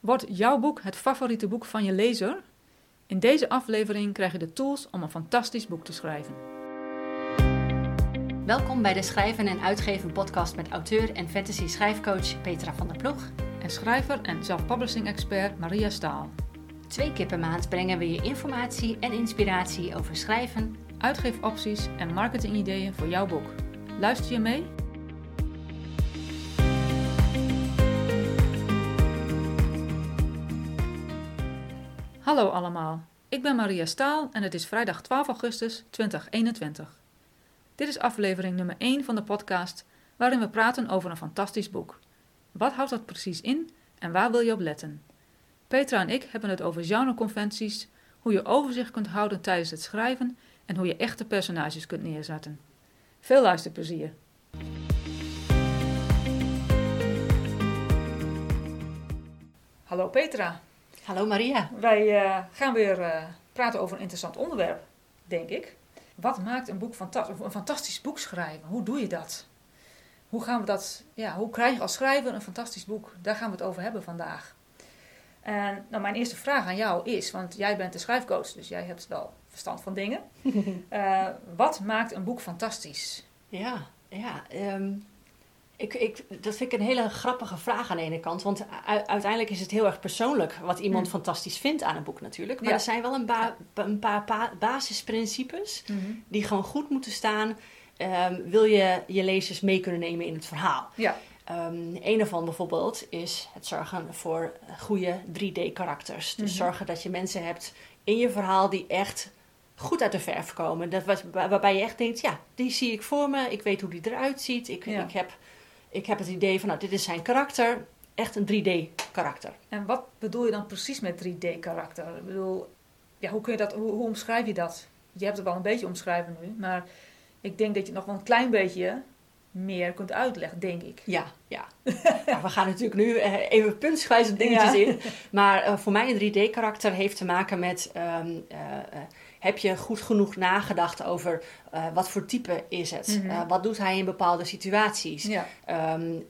Wordt jouw boek het favoriete boek van je lezer? In deze aflevering krijg je de tools om een fantastisch boek te schrijven. Welkom bij de Schrijven en Uitgeven podcast met auteur en fantasy schrijfcoach Petra van der Ploeg. En schrijver en self-publishing expert Maria Staal. Twee keer per maand brengen we je informatie en inspiratie over schrijven, Uitgeefopties en marketingideeën voor jouw boek. Luister je mee? Hallo allemaal, ik ben Maria Staal en het is vrijdag 12 augustus 2021. Dit is aflevering nummer 1 van de podcast waarin we praten over een fantastisch boek. Wat houdt dat precies in en waar wil je op letten? Petra en ik hebben het over genreconventies, hoe je overzicht kunt houden tijdens het schrijven en hoe je echte personages kunt neerzetten. Veel luisterplezier! Hallo Petra. Hallo Maria. Wij uh, gaan weer uh, praten over een interessant onderwerp, denk ik. Wat maakt een boek fantastisch, een fantastisch boek schrijven? Hoe doe je dat? Hoe gaan we dat, ja, hoe krijg je als schrijver een fantastisch boek? Daar gaan we het over hebben vandaag. En nou, mijn eerste vraag aan jou is, want jij bent de schrijfcoach, dus jij hebt wel verstand van dingen. uh, wat maakt een boek fantastisch? Ja, ja. Um, ik, ik, dat vind ik een hele grappige vraag aan de ene kant. Want uiteindelijk is het heel erg persoonlijk wat iemand mm. fantastisch vindt aan een boek natuurlijk. Maar ja. er zijn wel een, ba een paar basisprincipes mm -hmm. die gewoon goed moeten staan. Um, wil je je lezers mee kunnen nemen in het verhaal. Ja. Um, een daarvan bijvoorbeeld is het zorgen voor goede 3D-karakters. Dus mm -hmm. zorgen dat je mensen hebt in je verhaal die echt goed uit de verf komen. Dat was, waarbij je echt denkt, ja, die zie ik voor me. Ik weet hoe die eruit ziet. Ik, ja. ik, heb, ik heb het idee van, nou, dit is zijn karakter. Echt een 3D-karakter. En wat bedoel je dan precies met 3D-karakter? Ik bedoel, ja, hoe, kun je dat, hoe, hoe omschrijf je dat? Je hebt het wel een beetje omschrijven nu, maar ik denk dat je nog wel een klein beetje meer kunt uitleggen, denk ik. Ja, ja. ja we gaan natuurlijk nu uh, even puntsgewijs dingetjes ja. in. Maar uh, voor mij een 3D-karakter heeft te maken met... Um, uh, heb je goed genoeg nagedacht over wat voor type is het? Mm -hmm. wat doet hij in bepaalde situaties? Ja. Um,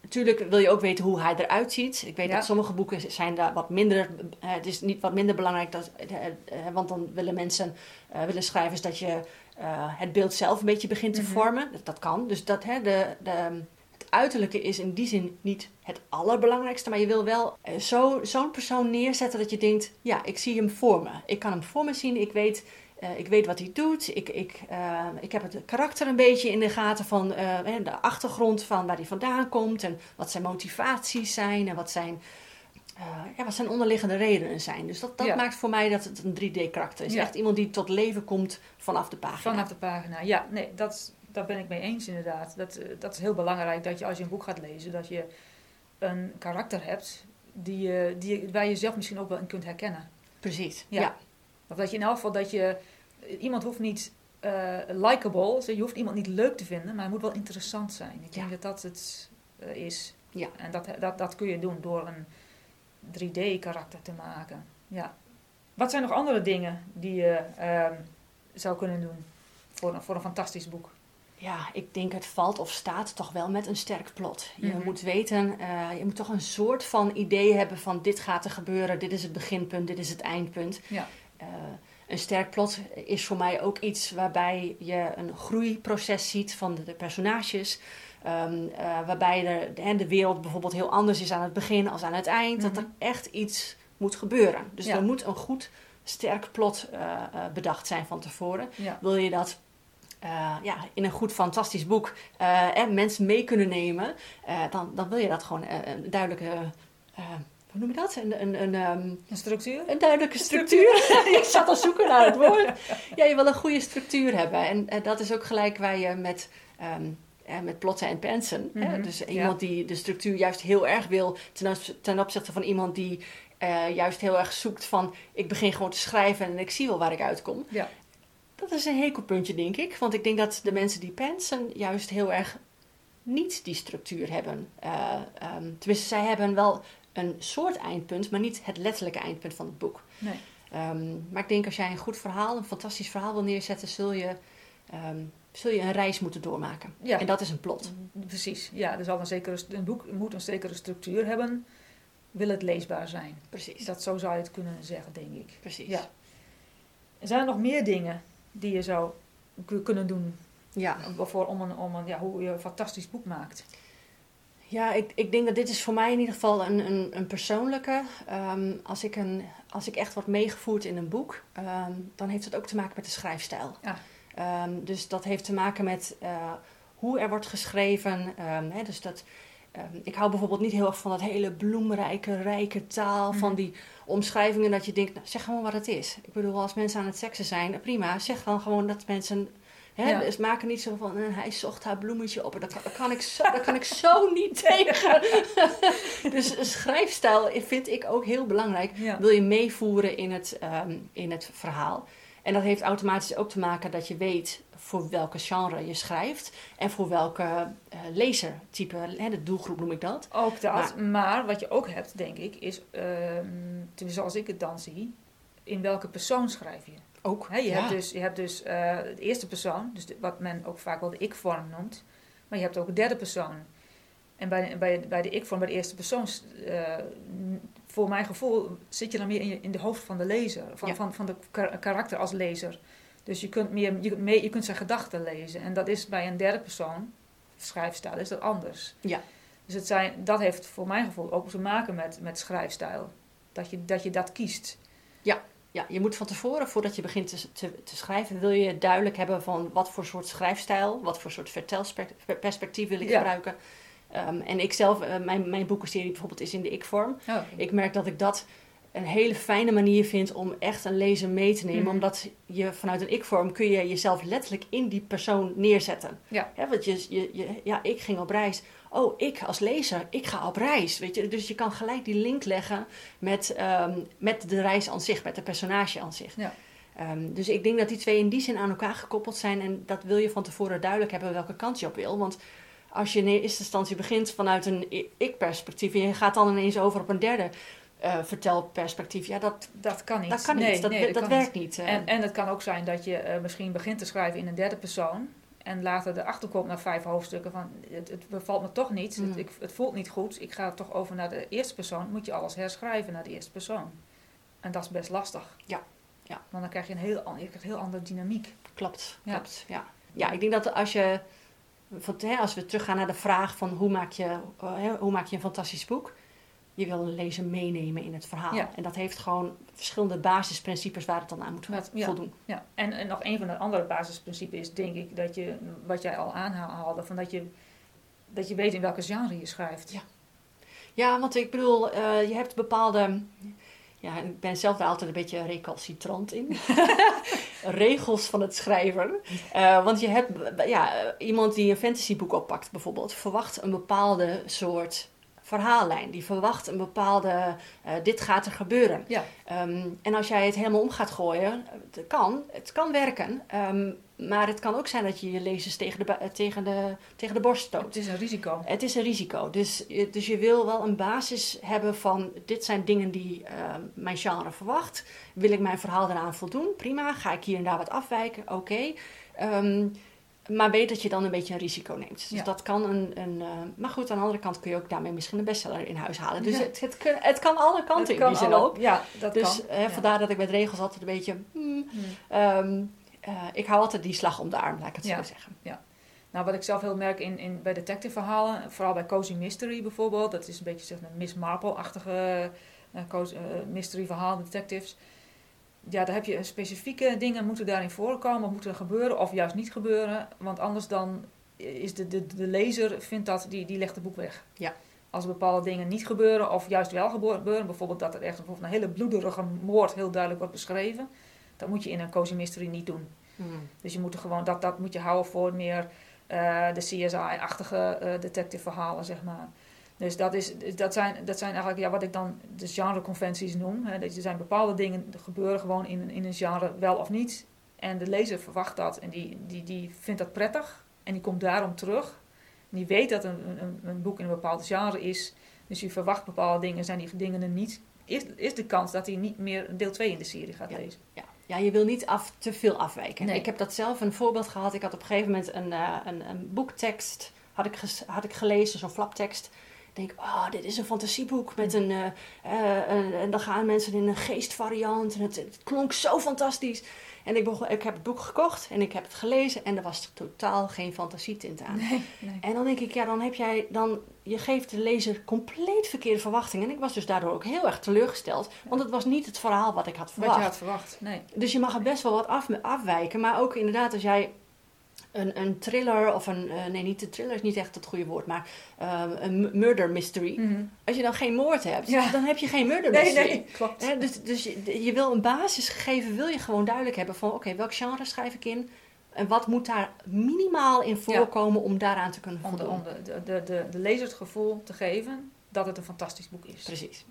Natuurlijk wil je ook weten hoe hij eruit ziet. Ik weet Ja. dat sommige boeken zijn daar wat minder. eh, het is niet wat minder belangrijk, dat, eh, eh, want dan willen mensen, eh, willen schrijvers dat je eh, het beeld zelf een beetje begint te Mhm. vormen. Dat, dat kan. Dus dat, hè, de, de, uiterlijke is in die zin niet het allerbelangrijkste, maar je wil wel eh, zo, zo'n persoon neerzetten dat je denkt: ja, ik zie hem voor me. Ik kan hem voor me zien. Ik weet. eh, ik weet wat hij doet. Ik, ik, eh, ik heb het karakter een beetje in de gaten van de achtergrond van waar hij vandaan komt en wat zijn motivaties zijn en wat zijn, ja, wat zijn onderliggende redenen zijn. Dus dat, dat Ja. maakt voor mij dat het een 3D-karakter is. Ja. Echt iemand die tot leven komt vanaf de pagina. Vanaf de pagina. Ja, nee, dat, daar ben ik mee eens inderdaad. Dat, eh, dat is heel belangrijk dat je als je een boek gaat lezen, dat je een karakter hebt die, die, waar je zelf misschien ook wel in kunt herkennen. Precies. Ja. Ja. Of dat je in elk geval dat je. Iemand hoeft niet eh likable, dus je hoeft iemand niet leuk te vinden, maar hij moet wel interessant zijn. Ik denk Ja. dat dat het eh, is. Ja. En dat, dat, dat kun je doen door een 3D-karakter te maken. Ja. Wat zijn nog andere dingen die je ehm, zou kunnen doen voor een, voor een fantastisch boek? Ja, ik denk het valt of staat toch wel met een sterk plot. Je Mhm. moet weten, eh, je moet toch een soort van idee hebben van dit gaat er gebeuren, dit is het beginpunt, dit is het eindpunt. Ja. Eh, een sterk plot is voor mij ook iets waarbij je een groeiproces ziet van de, de personages. Ehm, eh, waarbij de, de, de wereld bijvoorbeeld heel anders is aan het begin als aan het eind. Dat Mhm. er echt iets moet gebeuren. Dus Ja. er moet een goed, sterk plot bedacht zijn van tevoren. Ja. Wil je dat eh, ja, in een goed, fantastisch boek eh, en mensen mee kunnen nemen, eh, dan, dan wil je dat gewoon eh, een duidelijke. eh, hoe noem je dat? Een, een, een, ehm, Een structuur? een duidelijke structuur. Ik zat al zoeken naar het woord. Ja, je wil een goede structuur hebben. En, en dat is ook gelijk waar je met, ehm, eh, met plotten en pensen. hè? Mhm, Dus ja. iemand die de structuur juist heel erg wil, ten, ten opzichte van iemand die eh, juist heel erg zoekt van ik begin gewoon te schrijven en ik zie wel waar ik uitkom. Ja. Dat is een hekelpuntje, denk ik. Want ik denk dat de mensen die pensen juist heel erg niet die structuur hebben. Ehm, tenminste, zij hebben wel een soort eindpunt, maar niet het letterlijke eindpunt van het boek. Nee. Ehm, maar ik denk als jij een goed verhaal, een fantastisch verhaal wil neerzetten, zul je, ehm, zul je een reis moeten doormaken. Ja. En dat is een plot. Precies, ja. Er zal een, zekere, een boek moet een zekere structuur hebben. wil het leesbaar zijn. Precies. Dat, zo zou je het kunnen zeggen, denk ik. Precies. Ja. Zijn er nog meer dingen die je zou kunnen doen Ja. voor, om, een, om een, ja, hoe je een fantastisch boek maakt? Ja, ik, ik denk dat dit is voor mij in ieder geval een, een, een persoonlijke. Ehm, als, ik een, als ik echt word meegevoerd in een boek, ehm, dan heeft het ook te maken met de schrijfstijl. Ja. Ehm, dus dat heeft te maken met eh, hoe er wordt geschreven. Hè, dus dat, ehm, ik hou bijvoorbeeld niet heel erg van dat hele bloemrijke, rijke taal. Van Mhm. die omschrijvingen dat je denkt, nou, zeg gewoon wat het is. Ik bedoel, als mensen aan het seksen zijn, prima. Zeg dan gewoon dat mensen... Hè, Ja. Dus maak er niet zo van, eh, hij zocht haar bloemetje op. En dat, dat, kan ik zo, dat kan ik zo niet tegen. dus schrijfstijl vind ik ook heel belangrijk. Ja. Wil je meevoeren in het, ehm, in het verhaal. En dat heeft automatisch ook te maken dat je weet voor welke genre je schrijft. En voor welke eh, lezertype, hè, de doelgroep noem ik dat. Ook dat. Maar, wat je ook hebt, denk ik, is, tenminste zoals ik het dan zie, in welke persoon schrijf je? Ook. Je, ja. hebt dus, je hebt dus eh, de eerste persoon, dus de- wat men ook vaak wel de ik-vorm noemt. Maar je hebt ook een derde persoon. En bij, bij, bij de ik-vorm, bij de eerste persoon, eh, voor mijn gevoel, zit je dan meer in, je, in de hoofd van de lezer. Van, Ja. van, van de kar- karakter als lezer. Dus je kunt, meer, je, kunt mee, je kunt zijn gedachten lezen. En dat is bij een derde persoon, schrijfstijl, is dat anders. Ja. Dus het zijn, dat heeft voor mijn gevoel ook te maken met, met schrijfstijl. Dat je, dat je dat kiest. Ja, je moet van tevoren, voordat je begint te, te, te schrijven, wil je duidelijk hebben van wat voor soort schrijfstijl, wat voor soort vertelperspectief wil ik Ja. gebruiken. Ehm, en ik zelf, eh, mijn, mijn boekenserie bijvoorbeeld is in de ik-vorm. Oh, Ik merk dat ik dat een hele fijne manier vind om echt een lezer mee te nemen. Mhm. Omdat je vanuit een ik-vorm kun je jezelf letterlijk in die persoon neerzetten. Ja. Want je, je, je, ja, ik ging op reis. Oh, ik als lezer, ik ga op reis. Weet je? Dus je kan gelijk die link leggen met, ehm, met de reis aan zich, met de personage aan zich. Ja. Ehm, dus ik denk dat die twee in die zin aan elkaar gekoppeld zijn. En dat wil je van tevoren duidelijk hebben welke kant je op wil. Want als je in eerste instantie begint vanuit een ik-perspectief en je gaat dan ineens over op een derde eh, vertelperspectief, ja, dat, dat kan niet. dat kan Nee, niet. Dat, nee, dat, werkt niet. eh. En, en het kan ook zijn dat je eh, misschien begint te schrijven in een derde persoon. En later erachter komt na vijf hoofdstukken van het, het bevalt me toch niet. Mm. Het, ik, het voelt niet goed. Ik ga toch over naar de eerste persoon. Moet je alles herschrijven naar de eerste persoon. En dat is best lastig. Ja, ja. Want dan krijg je een heel, je krijgt een heel andere dynamiek. Klopt, Ja. klopt. Ja. ja, ik denk dat als je, als we teruggaan naar de vraag van hoe maak je, eh, hoe maak je een fantastisch boek? Je wil een lezer meenemen in het verhaal. Ja. En dat heeft gewoon verschillende basisprincipes waar het dan aan moet ja. voldoen. Ja. En, en nog een van de andere basisprincipes is denk ik dat je, wat jij al aanhaalde, van dat je, dat je weet in welke genre je schrijft. Ja. Ja, want ik bedoel, eh, je hebt bepaalde. Ja, ik ben zelf daar altijd een beetje recalcitrant in. Regels van het schrijven. Eh, want je hebt ja, iemand die een fantasyboek oppakt, bijvoorbeeld, verwacht een bepaalde soort verhaallijn. Die verwacht een bepaalde. eh, dit gaat er gebeuren. Ja. Ehm, en als jij het helemaal om gaat gooien, het kan, het kan werken. Ehm, maar het kan ook zijn dat je je lezers tegen de, eh, tegen de, tegen de borst stoot. Het is een risico. Het is een risico. Dus, je- dus je wil wel een basis hebben van... dit zijn dingen die eh, mijn genre verwacht. Wil ik mijn verhaal eraan voldoen? Prima. Ga ik hier en daar wat afwijken? Oké. Ehm, maar weet dat je dan een beetje een risico neemt. Dus Ja. dat kan een... een eh, maar goed, aan de andere kant kun je ook daarmee misschien een bestseller in huis halen. Dus Ja. het, het, kun- het kan alle kanten Het in die zin alle-. Ja, dat Dus kan. eh, Ja. vandaar dat ik met regels altijd een beetje... hmm, Hmm. ehm, eh, ik hou altijd die slag om de arm, laat ik het Ja. zo zeggen. Nou, wat ik zelf heel merk in, in, bij detective verhalen, vooral bij Cozy Mystery bijvoorbeeld, dat is een beetje zeg maar, Miss Marple-achtige eh, cozy- eh, mystery verhaal, detectives. Ja, daar heb je specifieke dingen moeten daarin voorkomen, moeten gebeuren of juist niet gebeuren, want anders dan is de, de, de lezer vindt dat, die, die legt het boek weg. Ja. Als er bepaalde dingen niet gebeuren of juist wel gebeuren, bijvoorbeeld dat er echt bijvoorbeeld een hele bloederige moord heel duidelijk wordt beschreven, dat moet je in een Cozy Mystery niet doen. Hmm. Dus je moet er gewoon, dat, dat moet je houden voor meer eh, de CSI-achtige eh, detective verhalen, zeg maar. Dus dat, is, dat, zijn, dat zijn eigenlijk ja, wat ik dan de genreconventies noem. Hè. Dat er zijn bepaalde dingen die gebeuren gewoon in, een- in een genre wel of niet. En de lezer verwacht dat en die, die, die vindt dat prettig. En die komt daarom terug. En die weet dat een, een, een boek in een bepaald genre is. Dus je verwacht bepaalde dingen, zijn die dingen er niet. Is, is de kans dat hij niet meer deel 2 in de serie gaat Ja. lezen. Ja. ja, je wil niet af, te veel afwijken. Nee. Ik heb dat zelf een voorbeeld gehad. Ik had op een gegeven moment een, eh, een, een boektekst had ik, ges- had ik gelezen, zo'n flaptekst. Denk, oh, dit is een fantasieboek met een, eh, eh, een- en dan gaan mensen in een geestvariant en het, het klonk zo fantastisch. En ik, begon, ik heb het boek gekocht en ik heb het gelezen en er was totaal geen fantasietint aan. Nee, nee. En dan denk ik, ja, dan heb jij, dan, je geeft de lezer compleet verkeerde verwachtingen. En ik was dus daardoor ook heel erg teleurgesteld, want het was niet het verhaal wat ik had Wat verwacht. je had verwacht. Nee. Dus je mag er best wel wat af, afwijken. Maar ook inderdaad, als jij een, een thriller of een. eh, nee, niet een thriller is niet echt het goede woord, maar eh, een murder mystery. Mhm. Als je dan geen moord hebt, Ja. dan heb je geen murder Nee, mystery. nee, klopt. Hè, dus dus je, je wil een basisgegeven, wil je gewoon duidelijk hebben van oké, welk genre schrijf ik in? En wat moet daar minimaal in voorkomen om daaraan te kunnen Om, de, voldoen? om de, de, de, de, de lezer het gevoel te geven dat het een fantastisch boek is. Precies.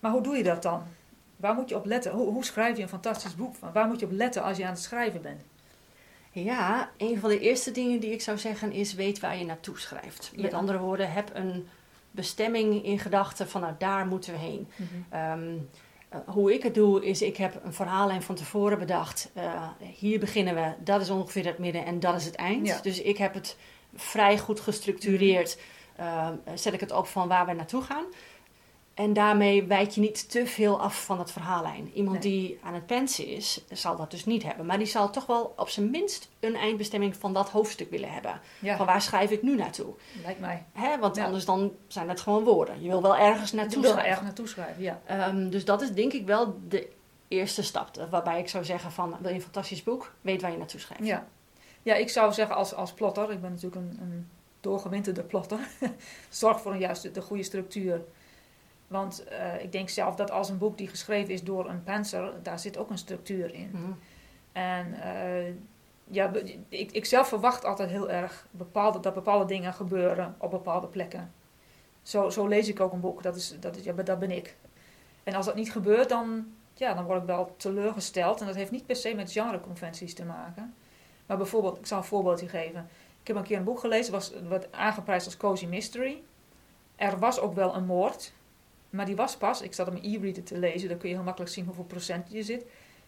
Maar hoe doe je dat dan? Waar moet je op letten? Hoe, hoe schrijf je een fantastisch boek? Van? Waar moet je op letten als je aan het schrijven bent? Ja, een van de eerste dingen die ik zou zeggen is weet waar je naartoe schrijft. Met Ja. andere woorden, heb een bestemming in gedachten van nou daar moeten we heen. Ehm, eh, hoe ik het doe is, ik heb een verhaallijn van tevoren bedacht. Eh, hier beginnen we, dat is ongeveer het midden en dat is het eind. Ja. Dus ik heb het vrij goed gestructureerd. Eh, zet ik het op van waar we naartoe gaan. En daarmee wijk je niet te veel af van het verhaallijn. Iemand Nee. die aan het pensen is, zal dat dus niet hebben. Maar die zal toch wel op zijn minst een eindbestemming van dat hoofdstuk willen hebben. Ja, Van waar schrijf ik nu naartoe? lijkt mij. Hè? Want Ja. anders dan zijn het gewoon woorden. Je wil wel ergens naartoe wil schrijven. erg naartoe schrijven, ja. Ehm, dus dat is denk ik wel de eerste stap. eh, Waarbij ik zou zeggen van, wil je een fantastisch boek? Weet waar je naartoe schrijft. Ja, ja ik zou zeggen als, als plotter, ik ben natuurlijk een, een doorgewinterde plotter, zorg voor een juiste, de goede structuur. Want eh, ik denk zelf dat als een boek die geschreven is door een penser, daar zit ook een structuur in. Mhm. En eh, ja, ik, ik zelf verwacht altijd heel erg bepaalde, dat bepaalde dingen gebeuren op bepaalde plekken. Zo, zo lees ik ook een boek, dat, is, dat, is, ja, dat ben ik. En als dat niet gebeurt, dan, ja, dan word ik wel teleurgesteld. En dat heeft niet per se met genreconventies te maken. Maar bijvoorbeeld, ik zal een voorbeeldje geven. Ik heb een keer een boek gelezen, was, werd aangeprijsd als Cozy Mystery. Er was ook wel een moord, maar die was pas, ik zat op mijn e-reader te lezen, dan kun je heel makkelijk zien hoeveel procent je zit.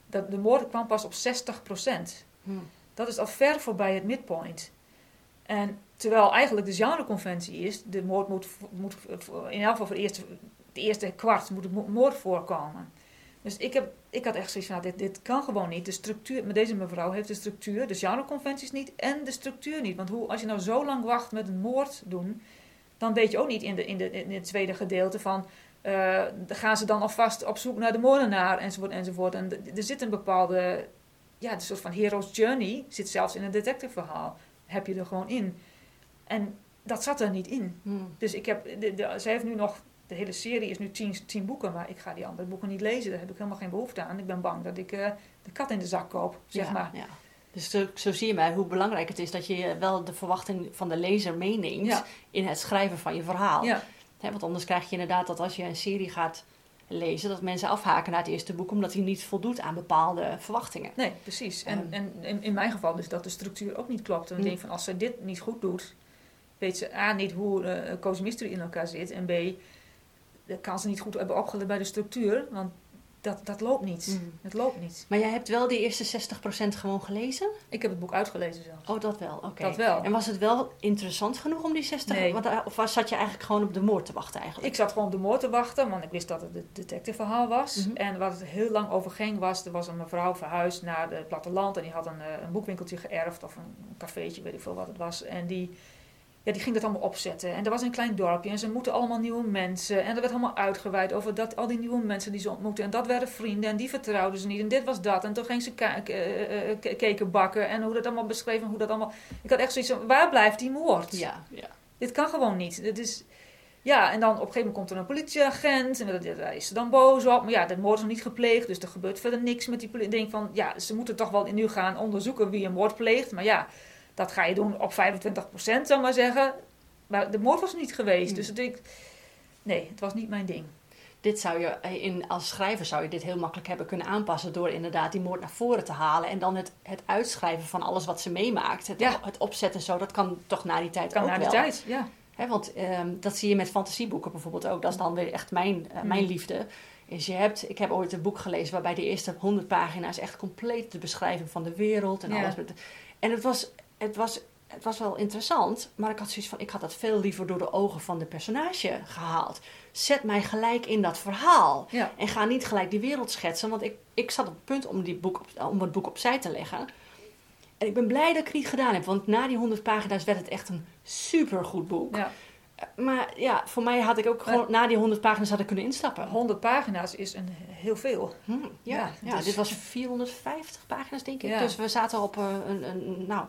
Dat de moord kwam pas op 60 procent. Hm. Dat is al ver voorbij het midpoint. En terwijl eigenlijk de genreconventie is, de moord moet, moet in elk geval voor de eerste, de eerste kwart moet mo- moord voorkomen. Dus ik, heb, ik had echt zoiets van, nou, dit, dit kan gewoon niet. De structuur, met deze mevrouw heeft de structuur, de genreconventies niet en de structuur niet. Want hoe, als je nou zo lang wacht met een moord doen, dan weet je ook niet in, de, in, de, in het tweede gedeelte van... eh, gaan ze dan alvast op zoek naar de moordenaar, enzovoort, enzovoort. En er zit een bepaalde... Ja, een soort van hero's journey zit zelfs in een detective verhaal. Heb je er gewoon in. En dat zat er niet in. Hm. Dus ik heb... De, de, zij heeft nu nog... De hele serie is nu tien, tien boeken, maar ik ga die andere boeken niet lezen. Daar heb ik helemaal geen behoefte aan. Ik ben bang dat ik eh, de kat in de zak koop, zeg ja, maar. Ja. Dus zo, zo zie je maar hoe belangrijk het is dat je wel de verwachting van de lezer meeneemt Ja. in het schrijven van je verhaal. Ja, Hè, want anders krijg je inderdaad dat als je een serie gaat lezen, dat mensen afhaken naar het eerste boek omdat hij niet voldoet aan bepaalde verwachtingen. nee, precies. En, Ehm. en in, in mijn geval dus dat de structuur ook niet klopt. En ik denk van, als ze dit niet goed doet, weet ze A, niet hoe uh, Cozy Mystery in elkaar zit. En B, dan kan ze niet goed hebben opgelet bij de structuur. Want dat, dat loopt niet. Het loopt niet. Maar jij hebt wel die eerste 60% gewoon gelezen? Ik heb het boek uitgelezen zelf. Oh, dat wel. Oké. Dat wel. En was het wel interessant genoeg om die 60? Nee. Want, eh, of was, zat je eigenlijk gewoon op de moord te wachten eigenlijk? Ik zat gewoon op de moord te wachten, want ik wist dat het een detective verhaal was. Mhm. En waar het heel lang over ging was, er was een mevrouw verhuisd naar het platteland. En die had een, eh, een boekwinkeltje geërfd of een cafeetje, weet ik veel wat het was. En die, ja, die ging dat allemaal opzetten. En er was een klein dorpje en ze moeten allemaal nieuwe mensen. En er werd allemaal uitgeweid over dat, al die nieuwe mensen die ze ontmoetten. En dat werden vrienden en die vertrouwden ze niet. En dit was dat. En toen ging ze eh, eh, keken bakken en hoe dat allemaal beschreven. Hoe dat allemaal... Ik had echt zoiets van, waar blijft die moord? Ja, ja. Dit kan gewoon niet. Dit is... Ja, en dan op een gegeven moment komt er een politieagent en dat- daar is ze dan boos op. Maar ja, de moord is nog niet gepleegd, dus er gebeurt verder niks met die politie. Ik denk van, ja, ze moeten toch wel nu gaan onderzoeken wie een moord pleegt. Maar ja, dat ga je doen op 25%, zal ik maar zeggen. Maar de moord was niet geweest, Hmm. dus ik. Nee, het was niet mijn ding. Dit zou je, eh, in, als schrijver zou je dit heel makkelijk hebben kunnen aanpassen door inderdaad die moord naar voren te halen. En dan het, het uitschrijven van alles wat ze meemaakt. Het, Ja. het opzetten zo, dat kan toch na die tijd kan ook na wel. tijd, ja. Hè, want ehm, dat zie je met fantasieboeken bijvoorbeeld ook. Dat is dan weer echt mijn, eh, mijn Mm. liefde. Is je hebt, ik heb ooit een boek gelezen waarbij de eerste 100 pagina's echt compleet de beschrijving van de wereld en Ja. alles. Met, en het was, het was het was wel interessant, maar ik had zoiets van: ik had dat veel liever door de ogen van de personage gehaald. Zet mij gelijk in dat verhaal. Ja. En ga niet gelijk die wereld schetsen. Want ik, ik zat op het punt om, die boek op, om het boek opzij te leggen. En ik ben blij dat ik het niet gedaan heb. Want na die 100 pagina's werd het echt een supergoed boek. ja. Maar ja, voor mij had ik ook gewoon na die 100 pagina's had ik kunnen instappen. 100 pagina's is een, heel veel. Hm, ja, Ja, ja, dus- dit was 450 pagina's, denk ik. Ja. Dus we zaten op een, een, een- nou,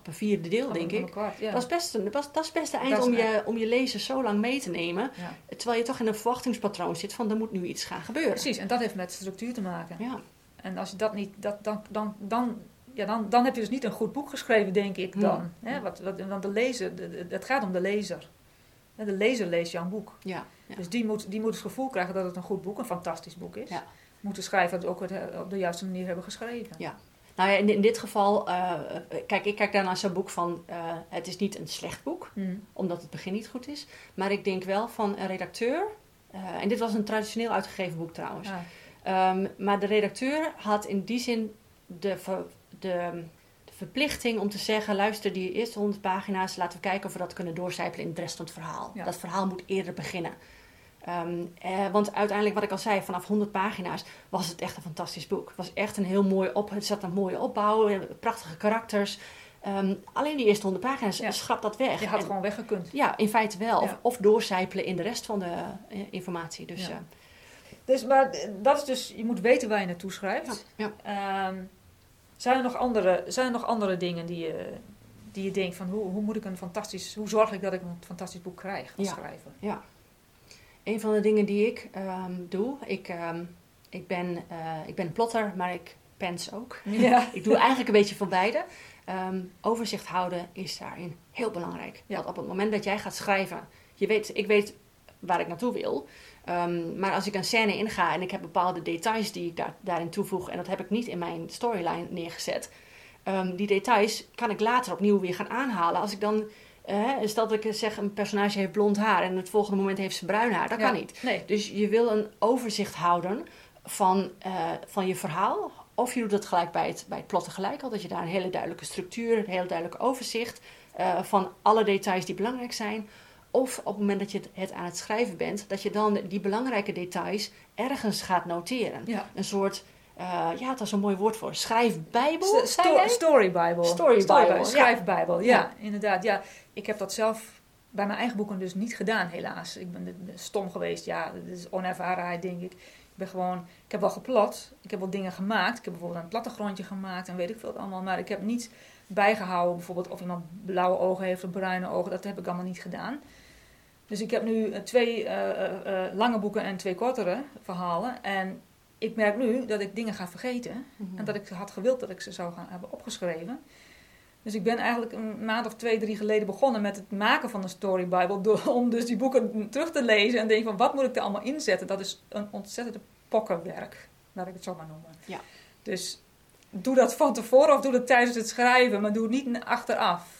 op een vierde deel, denk ik. een kwart, ja. Dat is best een, dat is, best een eind is om je, om je lezer zo lang mee te nemen. Ja. Terwijl je toch in een verwachtingspatroon zit van er moet nu iets gaan gebeuren. Precies, en dat heeft met structuur te maken. Ja, En als je dat niet, dat, dan, dan, dan, ja, dan, dan heb je dus niet een goed boek geschreven, denk ik dan. Hè? Wat, wat, want de lezer, de- de- het gaat om de lezer. De lezer leest jouw boek. ja. Dus die moet, die moet het gevoel krijgen dat het een goed boek, een fantastisch boek is. Ja. Moet de schrijver het ook op de juiste manier hebben geschreven. Ja. Nou ja, in, in dit geval, eh, eh, kijk, ik kijk daar naar zo'n boek van, eh, het is niet een slecht boek, Hm. omdat het begin niet goed is. Maar ik denk wel van een redacteur, en dit was een traditioneel uitgegeven boek trouwens. Ehm, maar de redacteur had in die zin de, ver- de, de verplichting om te zeggen: luister, die eerste 100 pagina's, laten we kijken of we dat kunnen doorcijpelen in het rest van het verhaal. Ja. Dat verhaal moet eerder beginnen. Ehm, eh, want uiteindelijk, wat ik al zei, vanaf 100 pagina's was het echt een fantastisch boek. Het was echt een heel mooi op, het zat een mooie opbouw, eh, prachtige karakters. Ehm, alleen die eerste 100 pagina's, Ja. schrap dat weg. Je had En- gewoon weggekund. ja, in feite wel. Of, Ja. of doorcijpelen in de rest van de eh, informatie. Dus Ja. ja. Dus, maar eh, dat is dus, je moet weten waar je naartoe schrijft. Ehm, zijn, er nog andere, zijn er nog andere dingen die je, die je denkt van hoe, hoe moet ik een fantastisch, hoe zorg ik dat ik een fantastisch boek krijg als schrijver? Ja. Een van de dingen die ik ehm, doe, ik, ehm, ik, ben, eh, ik ben plotter, maar ik pens ook. Ja. Ik doe eigenlijk een beetje van beide. Ehm, overzicht houden is daarin heel belangrijk. Ja. Want op het moment dat jij gaat schrijven, je weet, ik weet waar ik naartoe wil. Maar als ik een scène inga en ik heb bepaalde details die ik daar, daarin toevoeg, en dat heb ik niet in mijn storyline neergezet, die details kan ik later opnieuw weer gaan aanhalen. Als ik dan, stel dat ik zeg, een personage heeft blond haar en het volgende moment heeft ze bruin haar, dat Ja. kan niet. Nee. Dus je wil een overzicht houden van, eh, van je verhaal. Of je doet het gelijk bij het, bij het plot tegelijk al. Dat je daar een hele duidelijke structuur, een heel duidelijk overzicht eh, van alle details die belangrijk zijn. Of op het moment dat je het, het aan het schrijven bent, dat je dan die belangrijke details ergens gaat noteren. Ja. Een soort, eh, ja, dat is een mooi woord voor, schrijfbijbel. Sto- story Bible. Story Bible, ja. Schrijfbijbel, ja. Ja. inderdaad. Ja, ik heb dat zelf bij mijn eigen boeken dus niet gedaan, helaas. Ik ben stom geweest, ja, dat is onervarenheid, denk ik. Ik ben gewoon, ik heb wel geplot, ik heb wel dingen gemaakt. Ik heb bijvoorbeeld een plattegrondje gemaakt en weet ik veel allemaal. Maar ik heb niet bijgehouden, bijvoorbeeld of iemand blauwe ogen heeft of bruine ogen. Dat heb ik allemaal niet gedaan. Dus ik heb nu eh, twee eh, lange boeken en twee kortere verhalen. En ik merk nu dat ik dingen ga vergeten. Mhm. En dat ik had gewild dat ik ze zou gaan hebben opgeschreven. Dus ik ben eigenlijk een maand of twee, drie geleden begonnen met het maken van een story bible. Door, om dus die boeken terug te lezen en denk van wat moet ik er allemaal inzetten. Dat is een ontzettende pokkenwerk, laat ik het zo maar noemen. Ja. Dus doe dat van tevoren of doe dat tijdens het schrijven, maar doe het niet achteraf.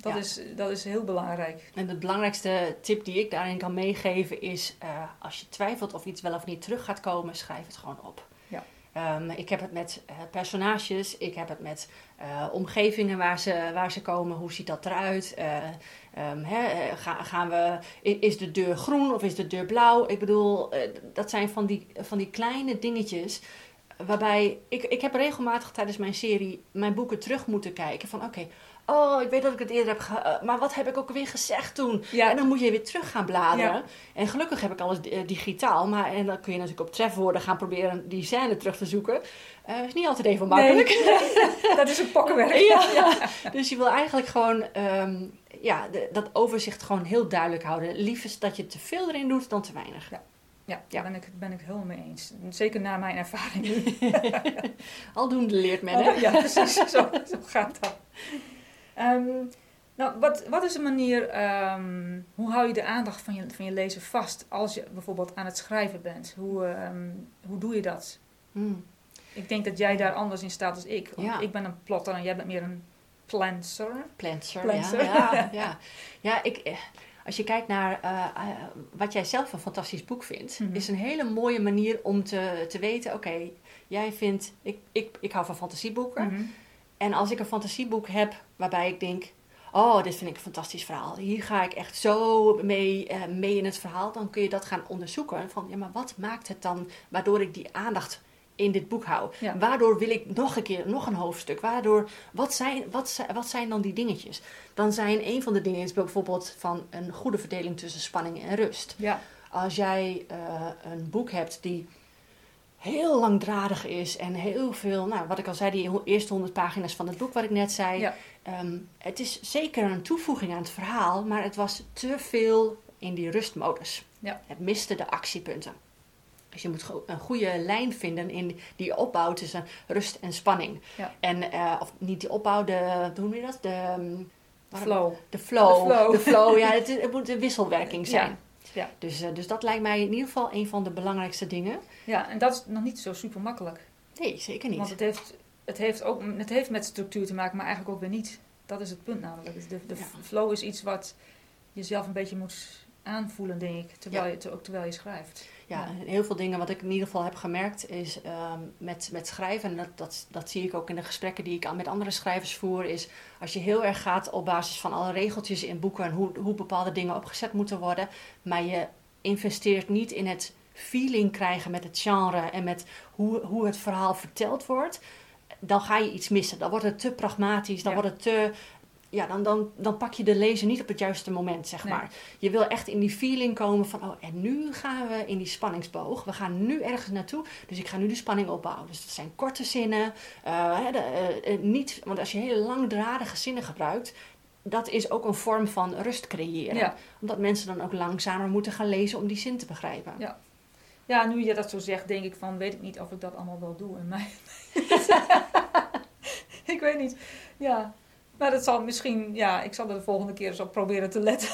Dat, Ja. Is, dat is heel belangrijk. En de belangrijkste tip die ik daarin kan meegeven is: eh, als je twijfelt of iets wel of niet terug gaat komen, schrijf het gewoon op. Ja. Ehm, ik heb het met eh, personages, ik heb het met eh, omgevingen waar ze, waar ze komen, hoe ziet dat eruit? Hè, eh, ga- gaan we, is de deur groen of is de deur blauw? Ik bedoel, dat zijn van die, van die kleine dingetjes waarbij ik, ik heb regelmatig tijdens mijn serie mijn boeken terug moeten kijken van oké, oh ik weet dat ik het eerder heb ge- eh, maar wat heb ik ook weer gezegd toen? Ja. En dan moet je weer terug gaan bladeren. Ja. En gelukkig heb ik alles eh, digitaal, maar en dan kun je natuurlijk op trefwoorden gaan proberen die scène terug te zoeken. Eh is niet altijd even makkelijk. Nee, dat is een pokkenwerk. Ja. Dus je wil eigenlijk gewoon ehm, ja, de- dat overzicht gewoon heel duidelijk houden. Liefst dat je te veel erin doet dan te weinig. Ja, Ja. daar ben ik, ben ik helemaal mee eens. Zeker na mijn ervaring. Aldoende leert men, hè? Ja, precies. Zo, zo gaat dat. Ehm, nou, wat, wat is een manier, ehm, hoe hou je de aandacht van je, van je lezer vast als je bijvoorbeeld aan het schrijven bent? Hoe, ehm, hoe doe je dat? Hmm. Ik denk dat jij daar anders in staat als ik. Ja. ik ben een plotter en jij bent meer een plancer. Planter, Planter. Ja, ja, ja. ja ik, eh, als je kijkt naar eh, eh, wat jij zelf een fantastisch boek vindt, Mhm. is een hele mooie manier om te, te weten: oké, jij vindt, ik, ik, ik hou van fantasieboeken. Mhm. En als ik een fantasieboek heb waarbij ik denk, oh, dit vind ik een fantastisch verhaal. Hier ga ik echt zo mee, eh, mee in het verhaal. Dan kun je dat gaan onderzoeken. Van, ja, maar wat maakt het dan waardoor ik die aandacht in dit boek hou? Ja. Waardoor wil ik nog een keer, nog een hoofdstuk? Waardoor, wat zijn, wat, zijn- wat zijn dan die dingetjes? Dan zijn een van de dingen is bijvoorbeeld van een goede verdeling tussen spanning en rust. Ja. Als jij eh, een boek hebt die heel langdradig is en heel veel, nou wat ik al zei, die eerste honderd pagina's van het boek wat ik net zei. Ja. Ehm, het is zeker een toevoeging aan het verhaal, maar het was te veel in die rustmodus. Ja. Het miste de actiepunten. Dus je moet een goede lijn vinden in die opbouw tussen rust en spanning. Ja. En, eh, of niet die opbouw, de, hoe noem je dat? De, ehm, Flow. de flow. De flow. De flow, ja, het, het moet een wisselwerking zijn. Ja. Dus, eh, dus dat lijkt mij in ieder geval een van de belangrijkste dingen. Ja, en dat is nog niet zo super makkelijk. Nee, zeker niet. Want het heeft, het, heeft ook, het heeft met structuur te maken, maar eigenlijk ook weer niet. Dat is het punt namelijk. De, de Ja. flow is iets wat je zelf een beetje moet aanvoelen, denk ik. Terwijl, je, ook terwijl je schrijft. Ja, en heel veel dingen wat ik in ieder geval heb gemerkt is ehm, met, met schrijven, en dat, dat, dat zie ik ook in de gesprekken die ik aan- met andere schrijvers voer, is als je heel erg gaat op basis van alle regeltjes in boeken en hoe, hoe bepaalde dingen opgezet moeten worden, maar je investeert niet in het feeling krijgen met het genre en met hoe, hoe het verhaal verteld wordt, dan ga je iets missen. Dan wordt het te pragmatisch, dan Ja. wordt het te... Ja, dan, dan, dan pak je de lezer niet op het juiste moment, zeg Nee. maar. Je wil echt in die feeling komen van, oh, en nu gaan we in die spanningsboog. We gaan nu ergens naartoe, dus ik ga nu de spanning opbouwen. Dus dat zijn korte zinnen. eh, de, eh, eh, niet, want als je hele langdradige zinnen gebruikt, dat is ook een vorm van rust creëren. Ja. Omdat mensen dan ook langzamer moeten gaan lezen om die zin te begrijpen. Ja. Ja, nu je dat zo zegt, denk ik van, weet ik niet of ik dat allemaal wel doe in mij. ik weet niet. Ja. Maar dat zal misschien, ja, ik zal er de volgende keer eens op proberen te letten.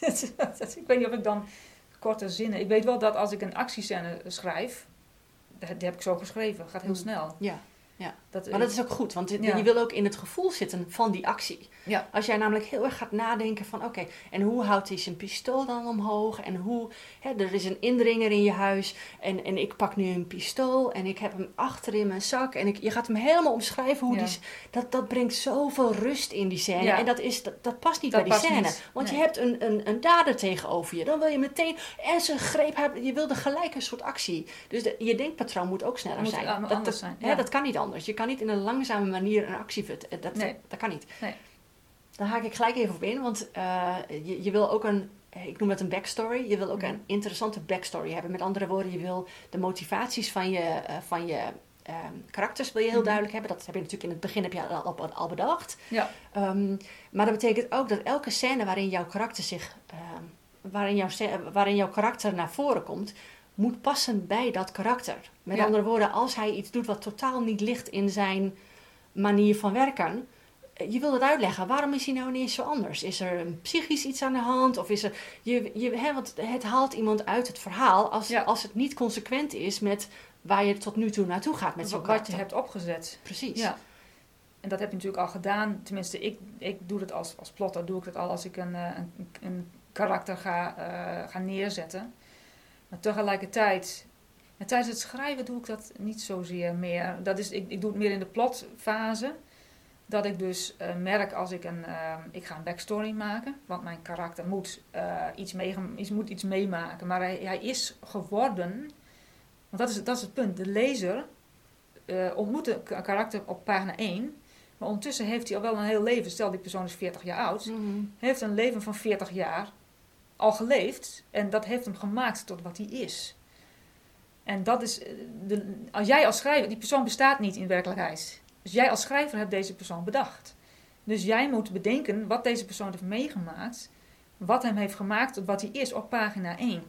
ik weet niet of ik dan korte zinnen. Ik weet wel dat als ik een actiescène schrijf, die heb ik zo geschreven, gaat heel Mm. snel. Ja. Dat, Maar dat is ook goed, want Ja. je wil ook in het gevoel zitten van die actie. Ja. Als jij namelijk heel erg gaat nadenken van oké, en hoe houdt hij zijn pistool dan omhoog? En hoe, hè, er is een indringer in je huis en, en ik pak nu een pistool en ik heb hem achter in mijn zak. En ik, je gaat hem helemaal omschrijven hoe Ja. die, dat, dat brengt zoveel rust in die scène. En dat, is, dat, dat past niet Dat bij die scène. niet. Want Nee. je hebt een, een, een dader tegenover je. Dan wil je meteen, en zijn greep hebben, je wilde gelijk een soort actie. Dus de, je denkpatroon moet ook sneller Moet, zijn. dat, zijn, hè, dat kan niet anders. Je kan niet in een langzame manier een actie vertellen. Dat, Nee. dat kan niet. Nee. Daar haak ik gelijk even op in, want eh, je, je wil ook een, ik noem het een backstory. Je wil ook Mhm. een interessante backstory hebben. Met andere woorden, je wil de motivaties van je, eh, van je ehm, karakters wil je heel Mhm. duidelijk hebben. Dat heb je natuurlijk in het begin heb je al, al, al bedacht. Ja. Ehm, maar dat betekent ook dat elke scène waarin jouw karakter zich, ehm, waarin, jouw, waarin jouw karakter naar voren komt, moet passen bij dat karakter. Met Ja. andere woorden, als hij iets doet wat totaal niet ligt in zijn manier van werken, eh, je wil het uitleggen. Waarom is hij nou ineens zo anders? Is er een psychisch iets aan de hand? Of is er. Je, je, hè, want het haalt iemand uit het verhaal als, Ja. als het niet consequent is met waar je tot nu toe naartoe gaat met zo'n wat je hebt opgezet. Precies. Ja. En dat heb je natuurlijk al gedaan. Tenminste, ik, ik doe het als, als plotter, doe ik het al als ik een, eh, een, een karakter ga, eh, ga neerzetten. Maar tegelijkertijd, en tijdens het schrijven doe ik dat niet zozeer meer. Dat is, ik, ik doe het meer in de plotfase. Dat ik dus eh, merk als ik een, eh, ik ga een backstory maken. Want mijn karakter moet, eh, iets, meege- iets, moet iets meemaken. Maar hij, hij is geworden, want dat is, dat is het punt. De lezer ontmoet een ka- karakter op pagina 1. Maar ondertussen heeft hij al wel een heel leven. Stel, die persoon is 40 jaar oud. Mhm. Heeft een leven van 40 jaar al geleefd. En dat heeft hem gemaakt tot wat hij is. En dat is, eh, de, als jij als schrijver, die persoon bestaat niet in werkelijkheid. Dus jij als schrijver hebt deze persoon bedacht. Dus jij moet bedenken wat deze persoon heeft meegemaakt. Wat hem heeft gemaakt tot wat hij is op pagina 1.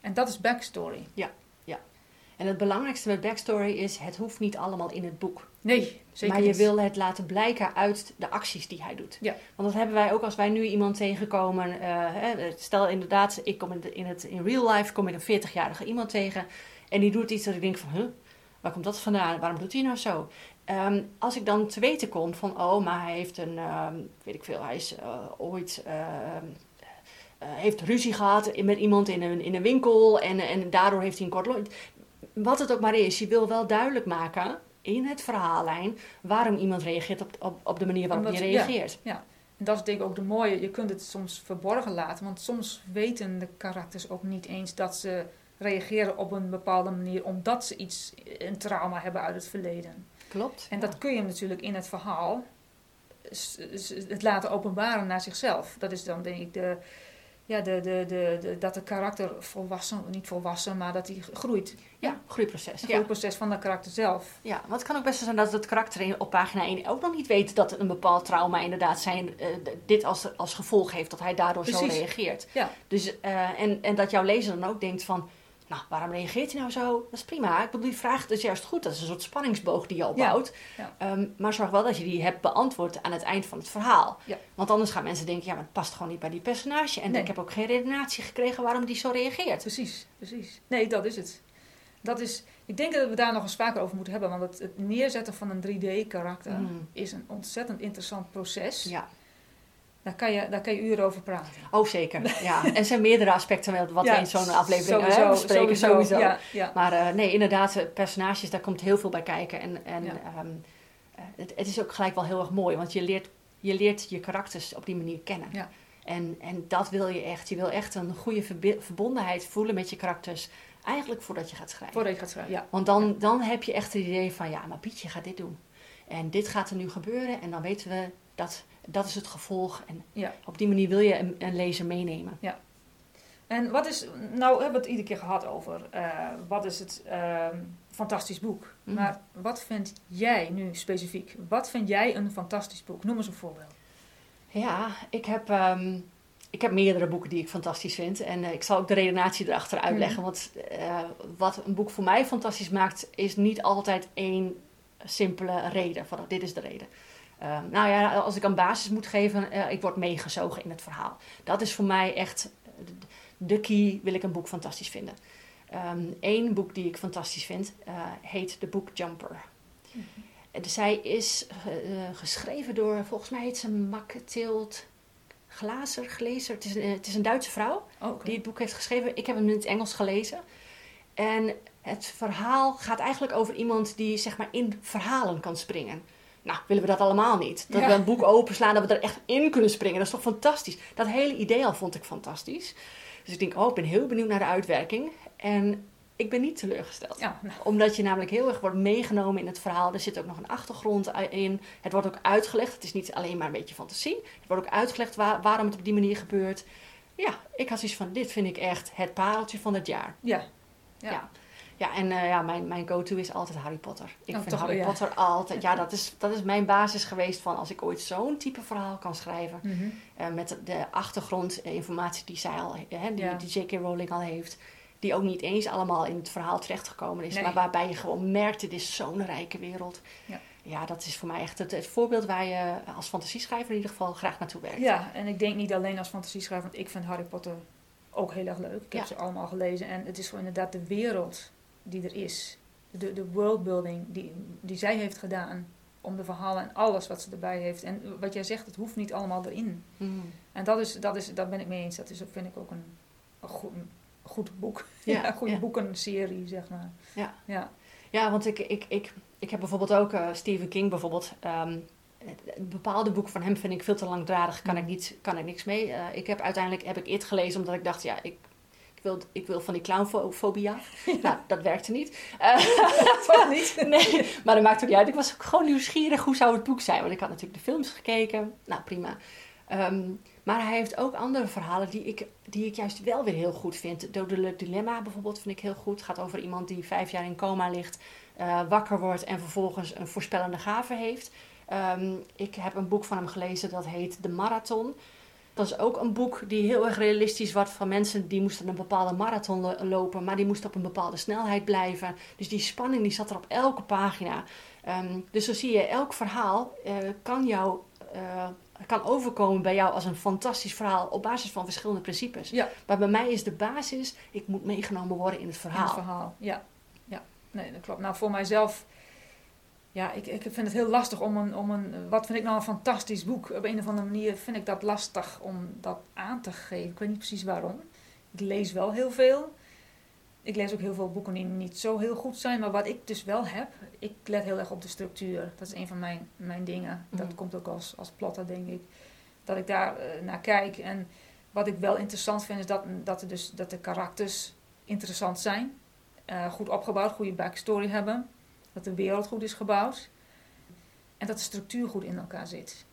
En dat is backstory. En het belangrijkste met backstory is, het hoeft niet allemaal in het boek. Nee, zeker maar je niet. wil het laten blijken uit de acties die hij doet. Ja. Want dat hebben wij ook als wij nu iemand tegenkomen. eh, hè, stel inderdaad, ik kom in, de- in, het, in real life kom ik een 40-jarige iemand tegen. En die doet iets dat ik denk van, huh, waar komt dat vandaan? Waarom doet hij nou zo? Ehm, als ik dan te weten kom van, oh, maar hij heeft een, ehm, weet ik veel, hij is eh, ooit... ehm, eh, heeft ruzie gehad met iemand in een, in een winkel en, en daardoor heeft hij een kort lontje. Wat het ook maar is, je wil wel duidelijk maken in het verhaallijn waarom iemand reageert op, op, op de manier waarop Omdat- hij ja. reageert. En dat is denk ik ook de mooie. Je kunt het soms verborgen laten, want soms weten de karakters ook niet eens dat ze reageren op een bepaalde manier omdat ze iets, een trauma hebben uit het verleden. Klopt. En ja. dat kun je natuurlijk in het verhaal het laten openbaren naar zichzelf. Dat is dan denk ik de, ja, de, de, de, de- dat de karakter volwassen, niet volwassen, maar dat hij groeit. Ja, groeiproces. Het Ja. groeiproces van de karakter zelf. Ja, want het kan ook best zijn dat het karakter op pagina 1 ook nog niet weet dat een bepaald trauma inderdaad zijn, eh, dit als, als gevolg heeft, dat hij daardoor zo reageert. Ja. Dus, eh, en, en dat jouw lezer dan ook denkt van, nou, waarom reageert hij nou zo? Dat is prima. Ik bedoel, die vraag is juist goed. Dat is een soort spanningsboog die je opbouwt. Ja. Ehm, maar zorg wel dat je die hebt beantwoord aan het eind van het verhaal. Ja. Want anders gaan mensen denken, ja, maar het past gewoon niet bij die personage. En Nee. ik heb ook geen redenatie gekregen waarom die zo reageert. Precies, precies. Nee, dat is het. Dat is, ik denk dat we daar nog eens vaker over moeten hebben, want het, het neerzetten van een 3D-karakter Mm. is een ontzettend interessant proces. Ja. Daar, kan je, daar kan je uren over praten. Oh, zeker. Ja. En er zijn meerdere aspecten wel wat Ja, we in zo'n aflevering sowieso, bespreken. Sowieso. Ja, ja. Maar eh, nee, inderdaad, eh, personages, daar komt heel veel bij kijken. En, en ehm, eh, het, het is ook gelijk wel heel erg mooi, want je leert je, leert je karakters op die manier kennen. En, en dat wil je echt. Je wil echt een goede verbondenheid voelen met je karakters. Eigenlijk voordat je gaat schrijven. Voordat je gaat schrijven, ja. Want dan, dan heb je echt het idee van, ja, maar Pietje gaat dit doen. En dit gaat er nu gebeuren. En dan weten we dat dat is het gevolg. En Ja. op die manier wil je een, een lezer meenemen. En wat is, nou hebben we het iedere keer gehad over, eh, wat is het ehm, fantastisch boek. Mhm. Maar wat vind jij nu specifiek? Wat vind jij een fantastisch boek? Noem eens een voorbeeld. Ja, ik heb, ehm, ik heb meerdere boeken die ik fantastisch vind. En eh, ik zal ook de redenatie erachter uitleggen. Want eh, wat een boek voor mij fantastisch maakt, is niet altijd één simpele reden. Van, dit is de reden. Ehm, nou ja, als ik een basis moet geven, eh, ik word meegezogen in het verhaal. Dat is voor mij echt eh, de- key, wil ik een boek fantastisch vinden. Eén boek die ik fantastisch vind, eh, heet The Book Jumper. En Zij is geschreven door, volgens mij heet ze Mathilde Glazer, Glezer. Het is, een, het is een Duitse vrouw Oh, die het boek heeft geschreven. Ik heb hem in het Engels gelezen. En het verhaal gaat eigenlijk over iemand die zeg maar in verhalen kan springen. Nou, willen we dat allemaal niet. Dat Ja. we een boek openslaan, dat we er echt in kunnen springen. Dat is toch fantastisch. Dat hele idee al vond ik fantastisch. Dus ik denk, oh, ik ben heel benieuwd naar de uitwerking. En ik ben niet teleurgesteld Ja, nou, omdat je namelijk heel erg wordt meegenomen in het verhaal. Er zit ook nog een achtergrond in. Het wordt ook uitgelegd. Het is niet alleen maar een beetje fantasie. Het wordt ook uitgelegd waar- waarom het op die manier gebeurt. Ja, ik had zoiets van, dit vind ik echt het pareltje van het jaar. ja. Ja. Ja. Ja, en eh, ja, mijn, mijn go-to is altijd Harry Potter. Ik Oh, vind Harry ja. Potter altijd... Ja, dat is, dat is mijn basis geweest van als ik ooit zo'n type verhaal kan schrijven. Mhm. eh, met de achtergrondinformatie die zij al, hè, die, Ja. die J.K. Rowling al heeft. Die ook niet eens allemaal in het verhaal terechtgekomen is. Nee. Maar waarbij je gewoon merkt, dit is zo'n rijke wereld. Ja. Ja, dat is voor mij echt het, het voorbeeld waar je als fantasieschrijver in ieder geval graag naartoe werkt. Ja, en ik denk niet alleen als fantasieschrijver, want ik vind Harry Potter ook heel erg leuk. Ik heb ze allemaal gelezen en het is gewoon inderdaad de wereld die er is. De, de worldbuilding die, die zij heeft gedaan om de verhalen en alles wat ze erbij heeft. En wat jij zegt, het hoeft niet allemaal erin. Mm. En dat is, dat is, daar ben ik mee eens. Dat is, vind ik ook een, een goed, een goed boek. Ja, een goede ja. boekenserie, zeg maar. Ja. ja. Ja, want ik, ik, ik, ik heb bijvoorbeeld ook eh, Stephen King bijvoorbeeld. een bepaalde boeken van hem vind ik veel te langdradig, kan, ik, niet, kan ik niks mee. Eh, ik heb uiteindelijk heb ik It gelezen omdat ik dacht, ja, ik, ik, wil, ik wil van die clownfobie af. Nou, dat werkte niet. Toch niet? nee, maar dat maakt ook niet uit. Ik was ook gewoon nieuwsgierig hoe zou het boek zijn. Want ik had natuurlijk de films gekeken. Nou, prima. Ehm, maar hij heeft ook andere verhalen die ik, die ik juist wel weer heel goed vind. Dodelijk Dilemma bijvoorbeeld vind ik heel goed. Het gaat over iemand die vijf jaar in coma ligt, eh, wakker wordt en vervolgens een voorspellende gave heeft. Ehm, ik heb een boek van hem gelezen dat heet De Marathon. Dat is ook een boek die heel erg realistisch was van mensen die moesten een bepaalde marathon lo- lopen, maar die moesten op een bepaalde snelheid blijven. Dus die spanning die zat er op elke pagina. Ehm, dus zo zie je, elk verhaal eh, kan jou eh, kan overkomen bij jou als een fantastisch verhaal op basis van verschillende principes. Ja. Maar bij mij is de basis, ik moet meegenomen worden in het In verhaal. het verhaal, ja. ja. Nee, dat klopt. Nou, voor mijzelf... Ja, ik, ik vind het heel lastig om een, om een... Wat vind ik nou een fantastisch boek? Op een of andere manier vind ik dat lastig om dat aan te geven. Ik weet niet precies waarom. Ik lees wel heel veel. ik lees ook heel veel boeken die niet zo heel goed zijn. Maar wat ik dus wel heb, ik let heel erg op de structuur. Dat is een van mijn, mijn dingen. Dat Mhm. komt ook als, als plotter, denk ik. Dat ik daar eh, naar kijk. En wat ik wel interessant vind, is dat, dat, er dus, dat de karakters interessant zijn. Eh, goed opgebouwd, goede backstory hebben. Dat de wereld goed is gebouwd. En dat de structuur goed in elkaar zit.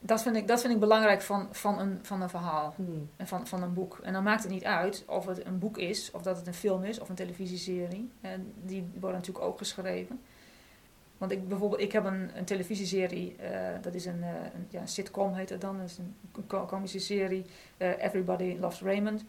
Dat vind ik, dat vind ik belangrijk van, van, een, van een verhaal Hmm. en van, van een boek. En dan maakt het niet uit of het een boek is, of dat het een film is, of een televisieserie. En die worden natuurlijk ook geschreven. Want ik, bijvoorbeeld, ik heb een, een televisieserie, eh, dat is een, eh, een, ja, een sitcom heet het dan, dat is een komische serie, eh, Everybody Loves Raymond.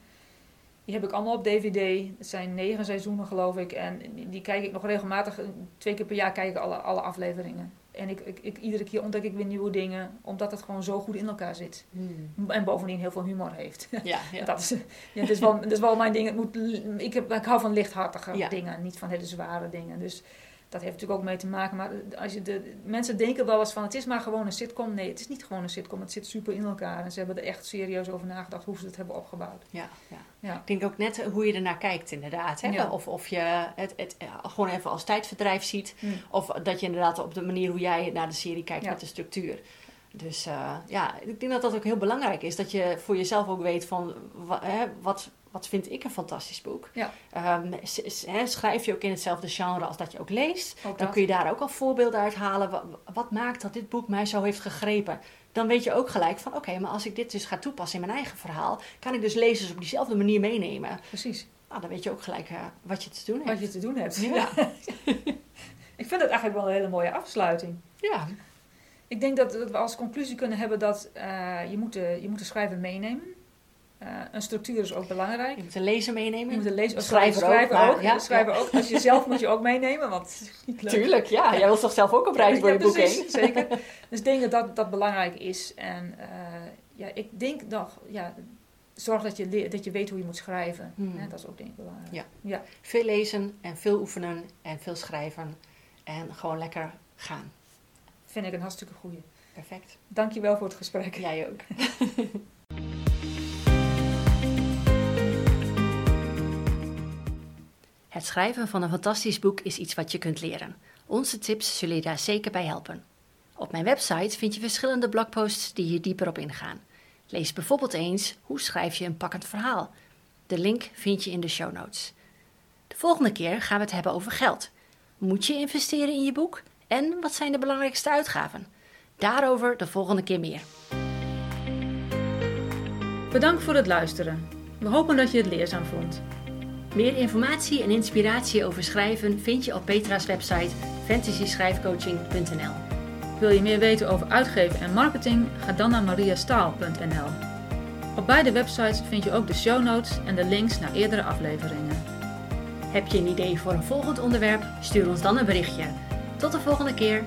Die heb ik allemaal op DVD. Het zijn negen seizoenen geloof ik. En die, kijk ik nog regelmatig, twee keer per jaar kijk ik alle, alle afleveringen. En ik, ik, ik, iedere keer ontdek ik weer nieuwe dingen, omdat het gewoon zo goed in elkaar zit. Hmm. En bovendien heel veel humor heeft. Ja, ja. Dat is, ja, het, is wel, het is wel mijn ding. Het moet, ik, heb, ik hou van lichthartige Ja. dingen, niet van hele zware dingen. Dus dat heeft natuurlijk ook mee te maken. Maar als je de, mensen denken wel eens van het is maar gewoon een sitcom. Nee, het is niet gewoon een sitcom. Het zit super in elkaar. En ze hebben er echt serieus over nagedacht hoe ze het hebben opgebouwd. Ja, ja. Ja. Ik denk ook net hoe je ernaar kijkt, inderdaad. Hè? Ja. Of, of je het, het eh, gewoon even als tijdverdrijf ziet. Hm. Of dat je inderdaad op de manier hoe jij naar de serie kijkt Ja. met de structuur. Dus eh, ja, ik denk dat dat ook heel belangrijk is. Dat je voor jezelf ook weet van hè, wat, wat vind ik een fantastisch boek. Ja. Ehm, schrijf je ook in hetzelfde genre als dat je ook leest. Ook Dan kun je daar ook al voorbeelden uit halen. Wa- Wat, maakt dat dit boek mij zo heeft gegrepen? Dan weet je ook gelijk van oké, maar als ik dit dus ga toepassen in mijn eigen verhaal, kan ik dus lezers op diezelfde manier meenemen. Precies, Nou, dan weet je ook gelijk eh, wat je te doen wat hebt. je te doen hebt. Ja. ik vind het eigenlijk wel een hele mooie afsluiting. Ja. Ik denk dat, dat we als conclusie kunnen hebben dat eh, je, moet de, je moet de schrijver meenemen. Eh, een structuur is ook belangrijk. Je moet een lezer meenemen. Je moet de lezer, schrijver ook, ook. ja, ook. Als je zelf moet je ook meenemen, want. Tuurlijk, ja. Jij wilt toch zelf ook op reis voor je boek heen? Zeker. Dus ik denk dat dat, dat belangrijk is. En eh, ja, ik denk nog, ja, zorg dat je, dat je weet hoe je moet schrijven. Hmm. Dat is ook denk ik belangrijk. Ja. ja. Veel lezen en veel oefenen en veel schrijven. En gewoon lekker gaan. Vind ik een hartstikke goeie. Perfect. Dankjewel voor het gesprek. Jij ook. Het schrijven van een fantastisch boek is iets wat je kunt leren. Onze tips zullen je daar zeker bij helpen. Op mijn website vind je verschillende blogposts die hier dieper op ingaan. Lees bijvoorbeeld eens hoe schrijf je een pakkend verhaal. De link vind je in de show notes. De volgende keer gaan we het hebben over geld. Moet je investeren in je boek? En wat zijn de belangrijkste uitgaven? Daarover de volgende keer meer. Bedankt voor het luisteren. We hopen dat je het leerzaam vond. Meer informatie en inspiratie over schrijven vind je op Petra's website fantasyschrijfcoaching.nl. Wil je meer weten over uitgeven en marketing? Ga dan naar mariastaal.nl. Op beide websites vind je ook de show notes en de links naar eerdere afleveringen. Heb je een idee voor een volgend onderwerp? Stuur ons dan een berichtje. Tot de volgende keer.